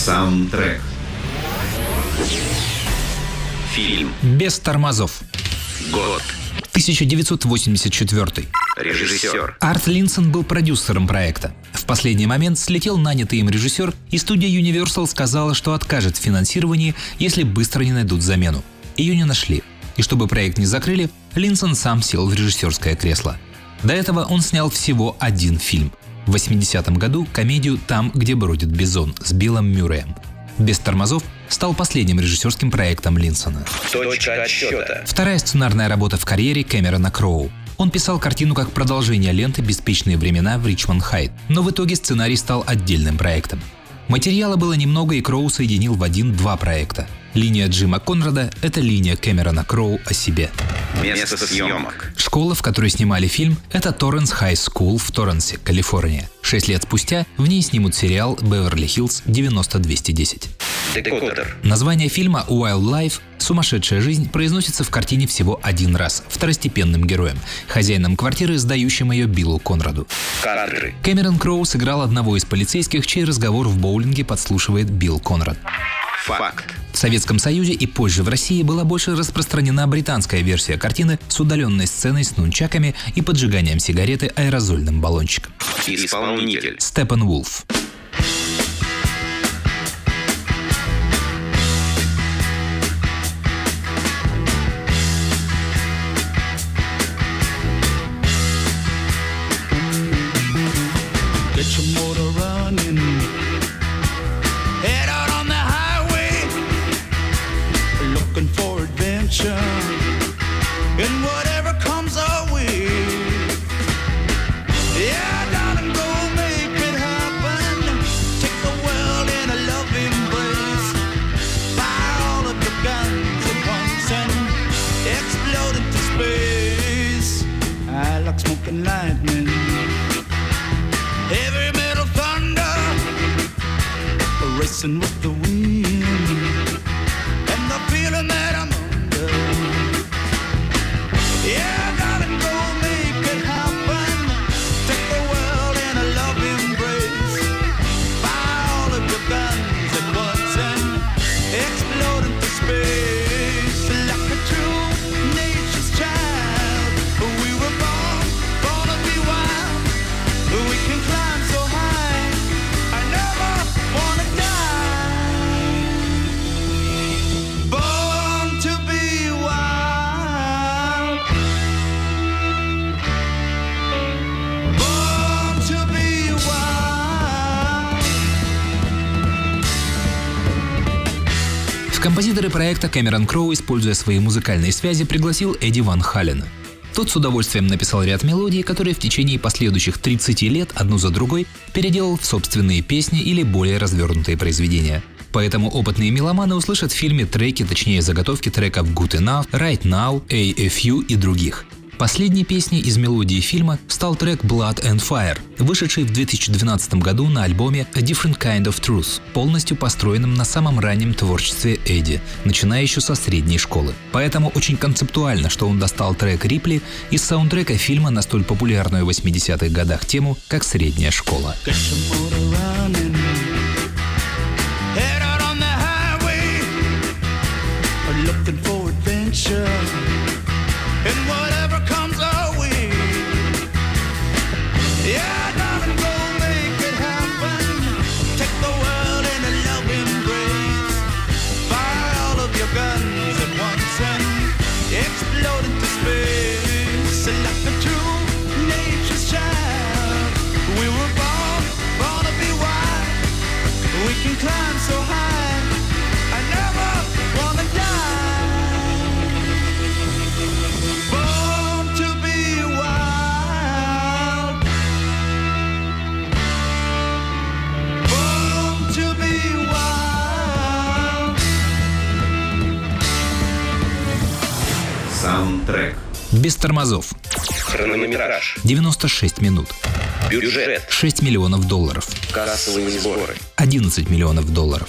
Саундтрек. Фильм. Без тормозов. Год. 1984. Режиссер. Арт Линсон был продюсером проекта. В последний момент слетел нанятый им режиссер, и студия Universal сказала, что откажет в финансировании, если быстро не найдут замену. Ее не нашли. И чтобы проект не закрыли, Линсон сам сел в режиссерское кресло. До этого он снял всего один фильм. В 80-м году комедию «Там, где бродит бизон» с Биллом Мюрреем. «Без тормозов» стал последним режиссерским проектом Линсона. Точка отсчета. Вторая сценарная работа в карьере Кэмерона Кроу. Он писал картину как продолжение ленты «Беспечные времена» в Ричмонд Хайт, но в итоге сценарий стал отдельным проектом. Материала было немного, и Кроу соединил в один два проекта. Линия Джима Конрада – это линия Кэмерона Кроу о себе. Место съемок. Школа, в которой снимали фильм, это Torrance High School в Торренсе, Калифорния. Шесть лет спустя в ней снимут сериал «Беверли-Хиллз 90210». Декодер. Название фильма «Wild Life» «Сумасшедшая жизнь» произносится в картине всего один раз, второстепенным героем, хозяином квартиры, сдающим ее Биллу Конраду. Кадры. Кэмерон Кроу сыграл одного из полицейских, чей разговор в боулинге подслушивает Билл Конрад. Факт. В Советском Союзе и позже в России была больше распространена британская версия картины с удаленной сценой с нунчаками и поджиганием сигареты аэрозольным баллончиком. Исполнитель. Степан Вулф. Композиторы проекта Кэмерон Кроу, используя свои музыкальные связи, пригласил Эдди Ван Халлена. Тот с удовольствием написал ряд мелодий, которые в течение последующих 30 лет одну за другой переделал в собственные песни или более развернутые произведения. Поэтому опытные меломаны услышат в фильме треки, точнее заготовки треков Good Enough, Right Now, AFU и других. Последней песней из мелодии фильма стал трек Blood and Fire, вышедший в 2012 году на альбоме A Different Kind of Truth, полностью построенном на самом раннем творчестве Эдди, начиная еще со средней школы. Поэтому очень концептуально, что он достал трек Рипли из саундтрека фильма на столь популярную в 80-х годах тему, как «Средняя школа». Running. Без тормозов. Хронометраж. 96 минут. Бюджет. 6 миллионов долларов. Кассовые сборы. 11 миллионов долларов.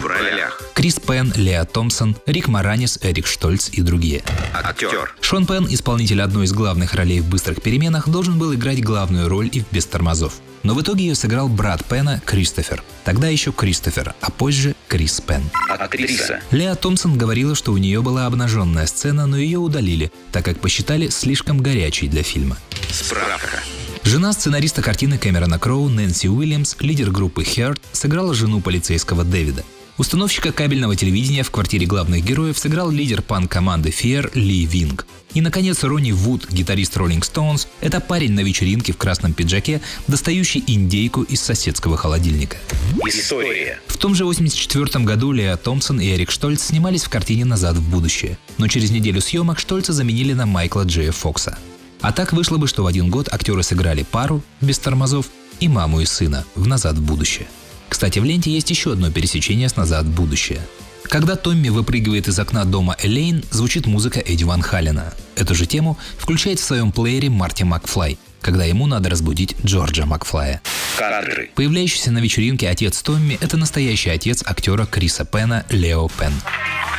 В ролях. Крис Пен, Леа Томпсон, Рик Маранис, Эрик Штольц и другие. Актер. Шон Пен, исполнитель одной из главных ролей в «Быстрых переменах», должен был играть главную роль и в «Без тормозов». Но в итоге ее сыграл брат Пена Кристофер. Тогда еще Кристофер, а позже Крис Пен. Актриса. Леа Томпсон говорила, что у нее была обнаженная сцена, но ее удалили, так как посчитали слишком горячей для фильма. Справка. Жена сценариста картины Кэмерона Кроу, Нэнси Уильямс, лидер группы Heart, сыграла жену полицейского Дэвида. Установщика кабельного телевидения в квартире главных героев сыграл лидер панк-команды Fear Ли Винг. И, наконец, Ронни Вуд, гитарист Rolling Stones, это парень на вечеринке в красном пиджаке, достающий индейку из соседского холодильника. История. В том же 1984 году Леа Томпсон и Эрик Штольц снимались в картине «Назад в будущее». Но через неделю съемок Штольца заменили на Майкла Джея Фокса. А так вышло бы, что в один год актеры сыграли пару без тормозов и маму и сына в «Назад в будущее». Кстати, в ленте есть еще одно пересечение с «Назад в будущее». Когда Томми выпрыгивает из окна дома Элейн, звучит музыка Эдди Ван Халлена. Эту же тему включает в своем плеере Марти Макфлай, когда ему надо разбудить Джорджа Макфлая. Кадры. Появляющийся на вечеринке отец Томми – это настоящий отец актера Криса Пена Лео Пен.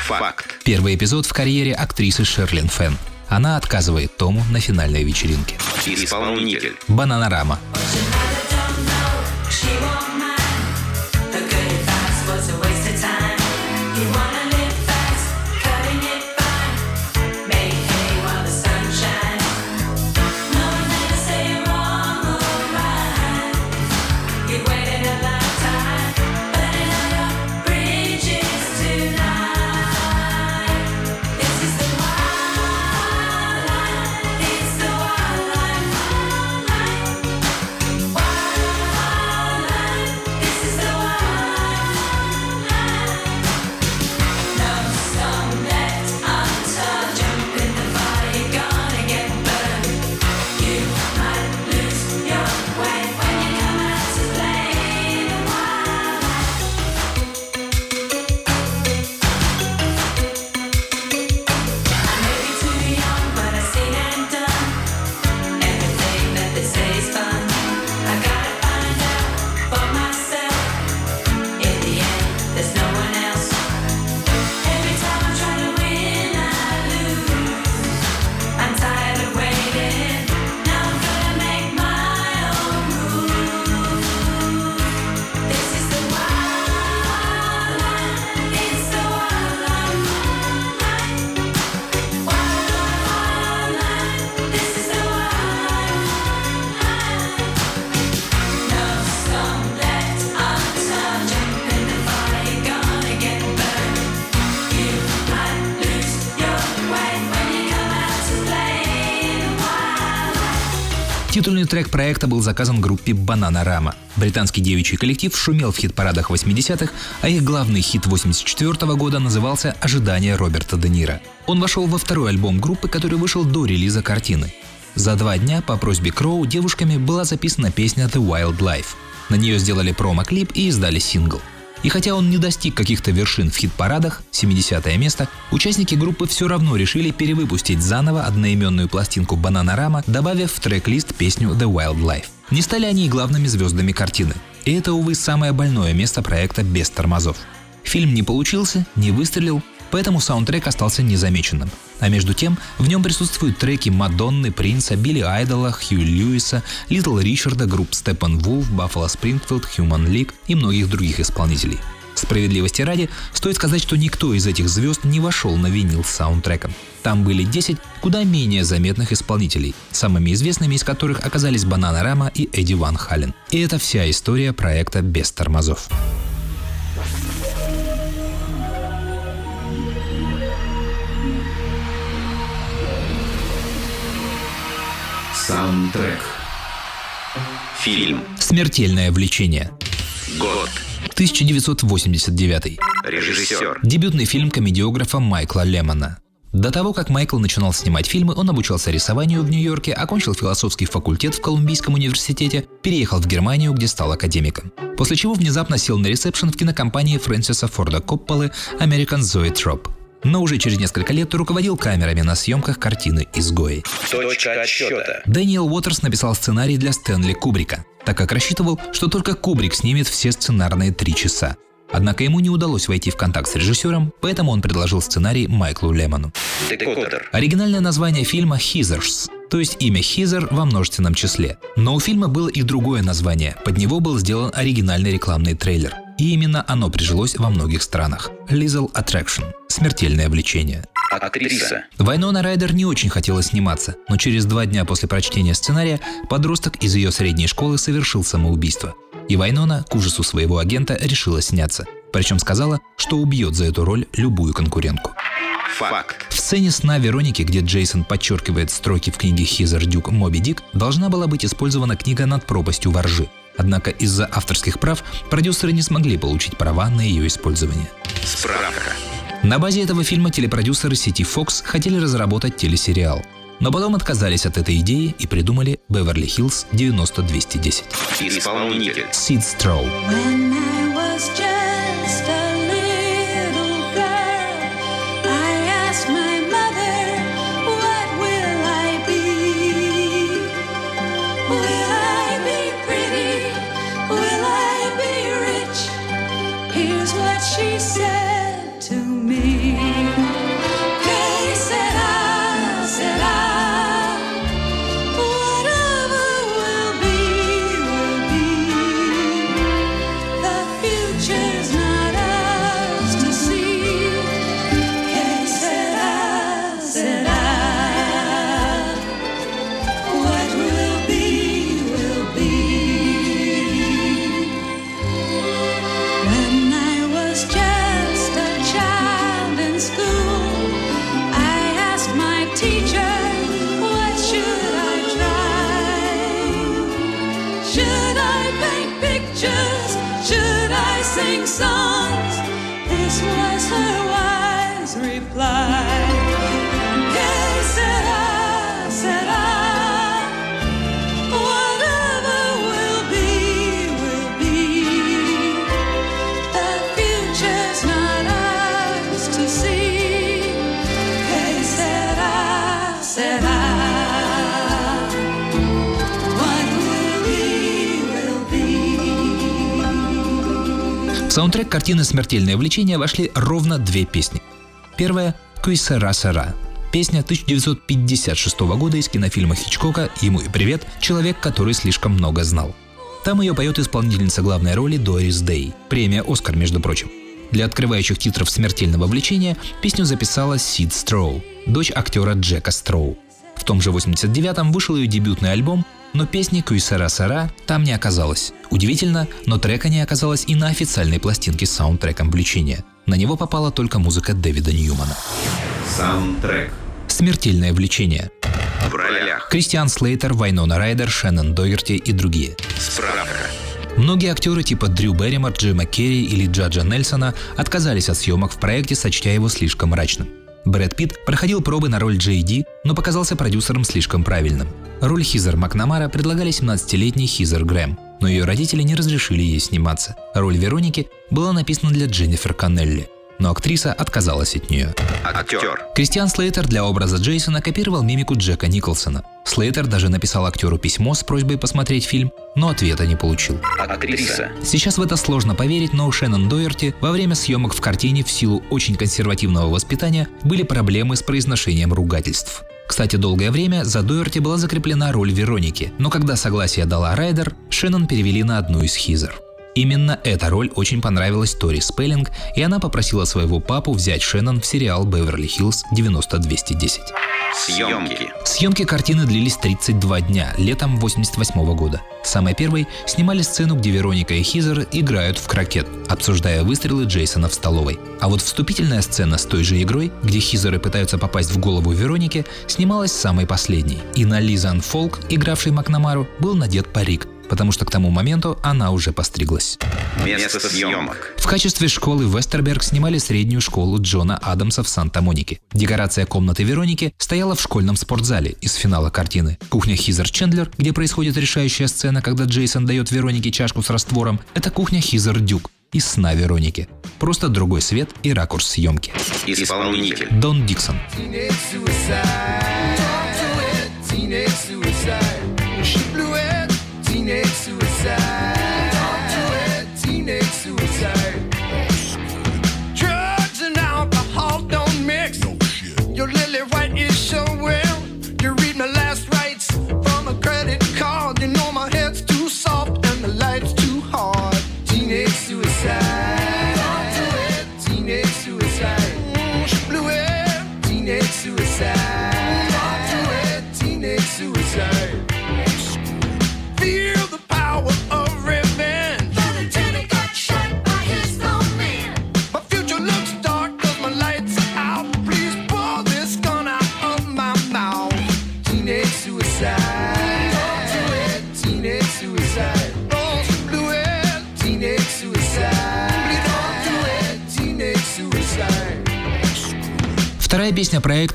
Факт. Первый эпизод в карьере актрисы Шерлин Фен. Она отказывает Тому на финальной вечеринке. Исполнитель. Бананарама. She Титульный трек проекта был заказан группе Бананарама. Британский девичий коллектив шумел в хит-парадах 80-х, а их главный хит 84 года назывался «Ожидание Роберта Де Ниро». Он вошел во второй альбом группы, который вышел до релиза картины. За два дня по просьбе Кроу девушками была записана песня «The Wild Life». На нее сделали промо-клип и издали сингл. И хотя он не достиг каких-то вершин в хит-парадах, 70 место, участники группы все равно решили перевыпустить заново одноименную пластинку Бананарама, добавив в трек-лист песню The Wild Life. Не стали они и главными звездами картины. И это, увы, самое больное место проекта без тормозов. Фильм не получился, не выстрелил, поэтому саундтрек остался незамеченным. А между тем, в нем присутствуют треки Мадонны, Принца, Билли Айдола, Хью Льюиса, Литл Ричарда, групп Степан Вулф, Баффало Спрингфилд, Human League и многих других исполнителей. Справедливости ради, стоит сказать, что никто из этих звезд не вошел на винил с саундтреком. Там были 10 куда менее заметных исполнителей, самыми известными из которых оказались Бананарама и Эдди Ван Хален. И это вся история проекта «Без тормозов». Саундтрек. Фильм. Смертельное влечение. Год. 1989. Режиссер. Дебютный фильм комедиографа Майкла Лемона. До того, как Майкл начинал снимать фильмы, он обучался рисованию в Нью-Йорке, окончил философский факультет в Колумбийском университете, переехал в Германию, где стал академиком. После чего внезапно сел на ресепшн в кинокомпании Фрэнсиса Форда Копполы American Zoetrope. Но уже через несколько лет руководил камерами на съемках картины «Изгои». Точка отсчета. Дэниел Уотерс написал сценарий для Стэнли Кубрика, так как рассчитывал, что только Кубрик снимет все сценарные три часа. Однако ему не удалось войти в контакт с режиссером, поэтому он предложил сценарий Майклу Лемону. Декодер. Оригинальное название фильма «Хизерс», то есть имя Хизер во множественном числе. Но у фильма было и другое название, под него был сделан оригинальный рекламный трейлер. И именно оно прижилось во многих странах. Lethal Attraction – смертельное влечение. Актриса. Вайнона Райдер не очень хотела сниматься, но через два дня после прочтения сценария подросток из ее средней школы совершил самоубийство. И Вайнона, к ужасу своего агента, решила сняться. Причем сказала, что убьет за эту роль любую конкурентку. Факт. В сцене сна Вероники, где Джейсон подчеркивает строки в книге Хизер Дюк «Моби Дик», должна была быть использована книга «Над пропастью воржи». Однако из-за авторских прав продюсеры не смогли получить права на ее использование. Справка. На базе этого фильма телепродюсеры сети Fox хотели разработать телесериал. Но потом отказались от этой идеи и придумали «Беверли-Хиллз 90210». Исполнитель. Сид Строу. When I was just sing songs? This was her wise reply. Саундтрек картины «Смертельное влечение» вошли ровно две песни. Первая – «Куй сара сара». Песня 1956 года из кинофильма Хичкока «Ему и привет. Человек, который слишком много знал». Там ее поет исполнительница главной роли Дорис Дэй. Премия «Оскар», между прочим. Для открывающих титров «Смертельного влечения» песню записала Сид Строу, дочь актера Джека Строу. В том же 89-м вышел ее дебютный альбом, но песни «Куй сара сара» там не оказалось. Удивительно, но трека не оказалось и на официальной пластинке с саундтреком влечения. На него попала только музыка Дэвида Ньюмана. Саундтрек. «Смертельное влечение». В ролях. Кристиан Слейтер, Вайнона Райдер, Шеннон Догерти и другие. Справка. Многие актеры типа Дрю Берримор, Джима Керри или Джаджа Нельсона отказались от съемок в проекте, сочтя его слишком мрачным. Брэд Питт проходил пробы на роль Джей Ди, но показался продюсером слишком правильным. Роль Хизер Макнамара предлагали 17-летней Хизер Грэм, но ее родители не разрешили ей сниматься. Роль Вероники была написана для Дженнифер Каннелли, но актриса отказалась от нее. Актер. Кристиан Слейтер для образа Джейсона копировал мимику Джека Николсона. Слейтер даже написал актеру письмо с просьбой посмотреть фильм, но ответа не получил. Актриса. Сейчас в это сложно поверить, но у Шеннон Доерти во время съемок в картине в силу очень консервативного воспитания были проблемы с произношением ругательств. Кстати, долгое время за Доерти была закреплена роль Вероники, но когда согласие дала Райдер, Шеннон перевели на одну из Хизер. Именно эта роль очень понравилась Тори Спеллинг, и она попросила своего папу взять Шеннон в сериал «Беверли-Хиллз 90210». Съемки. Съемки картины длились 32 дня, летом 88 года. Самой первой снимали сцену, где Вероника и Хизер играют в крокет, обсуждая выстрелы Джейсона в столовой. А вот вступительная сцена с той же игрой, где Хизеры пытаются попасть в голову Вероники, снималась самой последней. И на Лизан Фолк, игравшей Макнамару, был надет парик, потому что к тому моменту она уже постриглась. Место съемок. В качестве школы Вестерберг снимали среднюю школу Джона Адамса в Санта-Монике. Декорация комнаты Вероники стояла в школьном спортзале из финала картины. Кухня Хизер Чендлер, где происходит решающая сцена, когда Джейсон дает Веронике чашку с раствором, это кухня Хизер Дюк из сна Вероники. Просто другой свет и ракурс съемки. Исполнитель. Дон Диксон.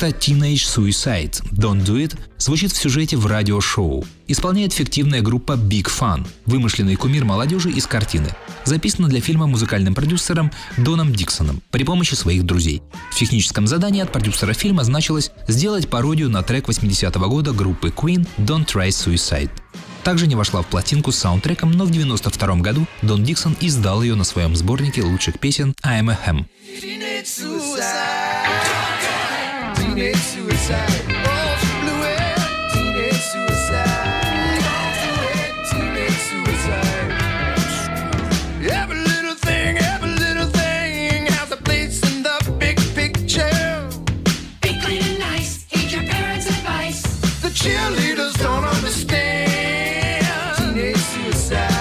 Проекта Teenage Suicide «Don't Do It» звучит в сюжете в радиошоу. Исполняет фиктивная группа Big Fun, вымышленный кумир молодежи из картины. Записана для фильма музыкальным продюсером Доном Диксоном при помощи своих друзей. В техническом задании от продюсера фильма значилось сделать пародию на трек 80-го года группы Queen «Don't Try Suicide». Также не вошла в пластинку с саундтреком, но в 92 году Дон Диксон издал ее на своем сборнике лучших песен «I'm a Ham». Teenage suicide. Teenage suicide. Oh, she blew. Teenage suicide. Teenage suicide. Every little thing, every little thing has a place in the big picture. Be clean and nice. Heed your parents' advice. The cheerleaders don't understand. Teenage suicide.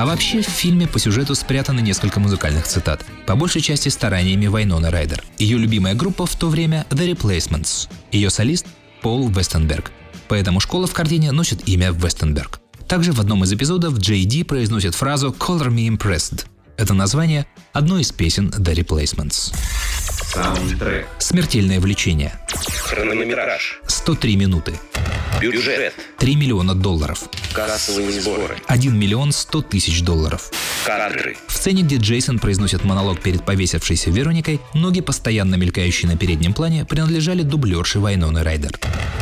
А вообще в фильме по сюжету спрятаны несколько музыкальных цитат, по большей части стараниями Вайнона Райдер. Ее любимая группа в то время The Replacements, ее солист Пол Вестенберг. Поэтому школа в картине носит имя Вестенберг. Также в одном из эпизодов Джей Ди произносит фразу «Color me impressed». Это название одной из песен The Replacements. Саундтрек. Смертельное влечение. Хронометраж. 103 минуты. Бюджет. 3 миллиона долларов. Кассовые сборы. 1 миллион 100 тысяч долларов. Кадры. В сцене, где Джейсон произносит монолог перед повесившейся Вероникой, ноги, постоянно мелькающие на переднем плане, принадлежали дублерше Вайноны Райдер.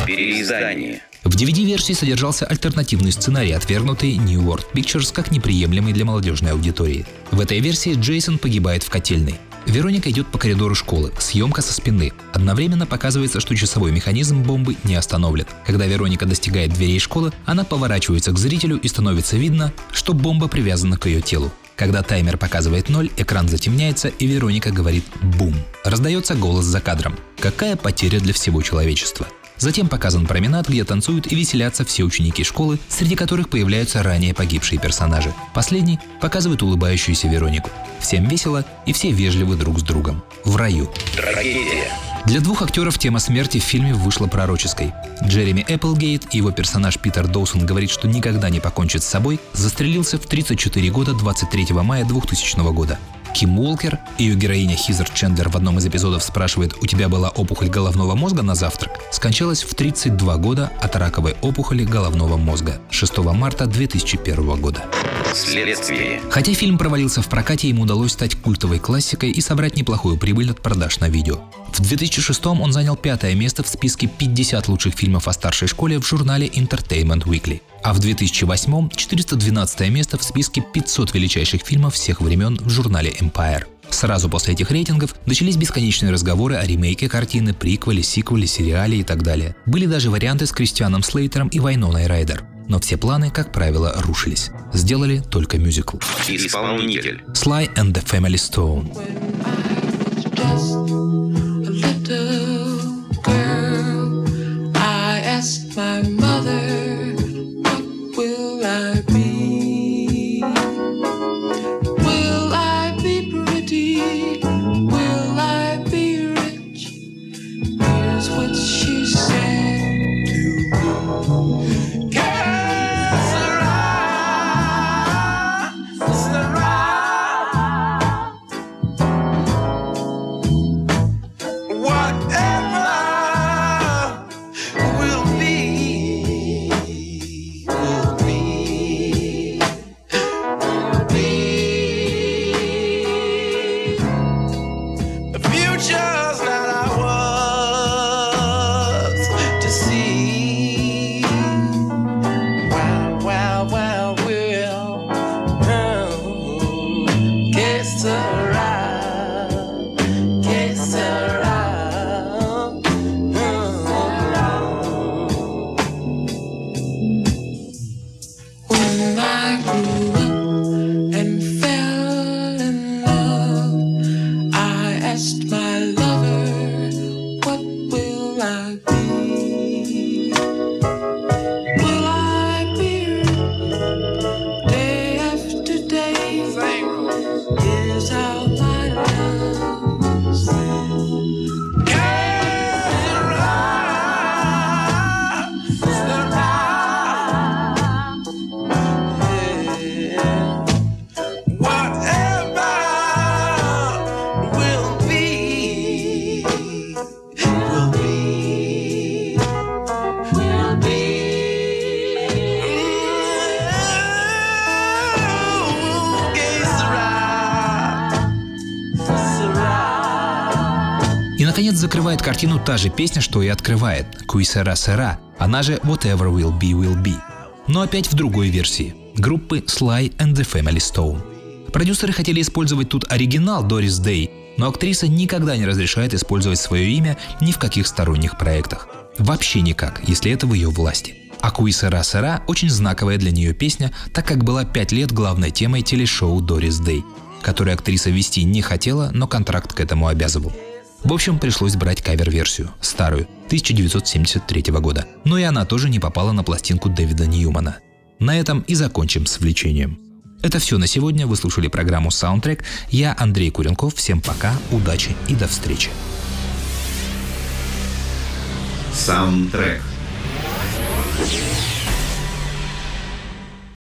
Переиздание. В DVD-версии содержался альтернативный сценарий, отвергнутый New World Pictures как неприемлемый для молодежной аудитории. В этой версии Джейсон погибает в котельной. Вероника идет по коридору школы, съемка со спины. Одновременно показывается, что часовой механизм бомбы не остановлен. Когда Вероника достигает дверей школы, она поворачивается к зрителю и становится видно, что бомба привязана к ее телу. Когда таймер показывает ноль, экран затемняется, и Вероника говорит «бум». Раздается голос за кадром. Какая потеря для всего человечества. Затем показан променад, где танцуют и веселятся все ученики школы, среди которых появляются ранее погибшие персонажи. Последний показывает улыбающуюся Веронику. Всем весело и все вежливы друг с другом. В раю. Трагедия. Для двух актеров тема смерти в фильме вышла пророческой. Джереми Эпплгейт и его персонаж Питер Доусон говорит, что никогда не покончит с собой, застрелился в 34 года 23 мая 2000 года. Ким Уолкер, ее героиня Хизер Чендлер в одном из эпизодов спрашивает «У тебя была опухоль головного мозга на завтрак?» скончалась в 32 года от раковой опухоли головного мозга 6 марта 2001 года. Следствие. Хотя фильм провалился в прокате, ему удалось стать культовой классикой и собрать неплохую прибыль от продаж на видео. В 2006 он занял пятое место в списке 50 лучших фильмов о старшей школе в журнале Entertainment Weekly. А в 2008 412 место в списке 500 величайших фильмов всех времен в журнале Empire. Сразу после этих рейтингов начались бесконечные разговоры о ремейке картины, приквеле, сиквеле, сериале и так далее. Были даже варианты с Кристианом Слейтером и Вайноной Райдер. Но все планы, как правило, рушились. Сделали только мюзикл. Исполнитель. Sly and the Family Stone. My mother, What will I be? Картину та же песня, что и открывает «Qui sera», она же «Whatever will be will be». Но опять в другой версии группы Sly and the Family Stone. Продюсеры хотели использовать тут оригинал Дорис Дэй, но актриса никогда не разрешает использовать свое имя ни в каких сторонних проектах. Вообще никак, если это в ее власти. А «Куи сера сера» очень знаковая для нее песня, так как была пять лет главной темой телешоу Дорис Дэй, которое актриса вести не хотела, но контракт к этому обязывал. В общем, пришлось брать кавер-версию, старую, 1973 года. Но и она тоже не попала на пластинку Дэвида Ньюмана. На этом и закончим с влечением. Это все на сегодня. Вы слушали программу Soundtrack. Я Андрей Куренков. Всем пока, удачи и до встречи. Саундтрек.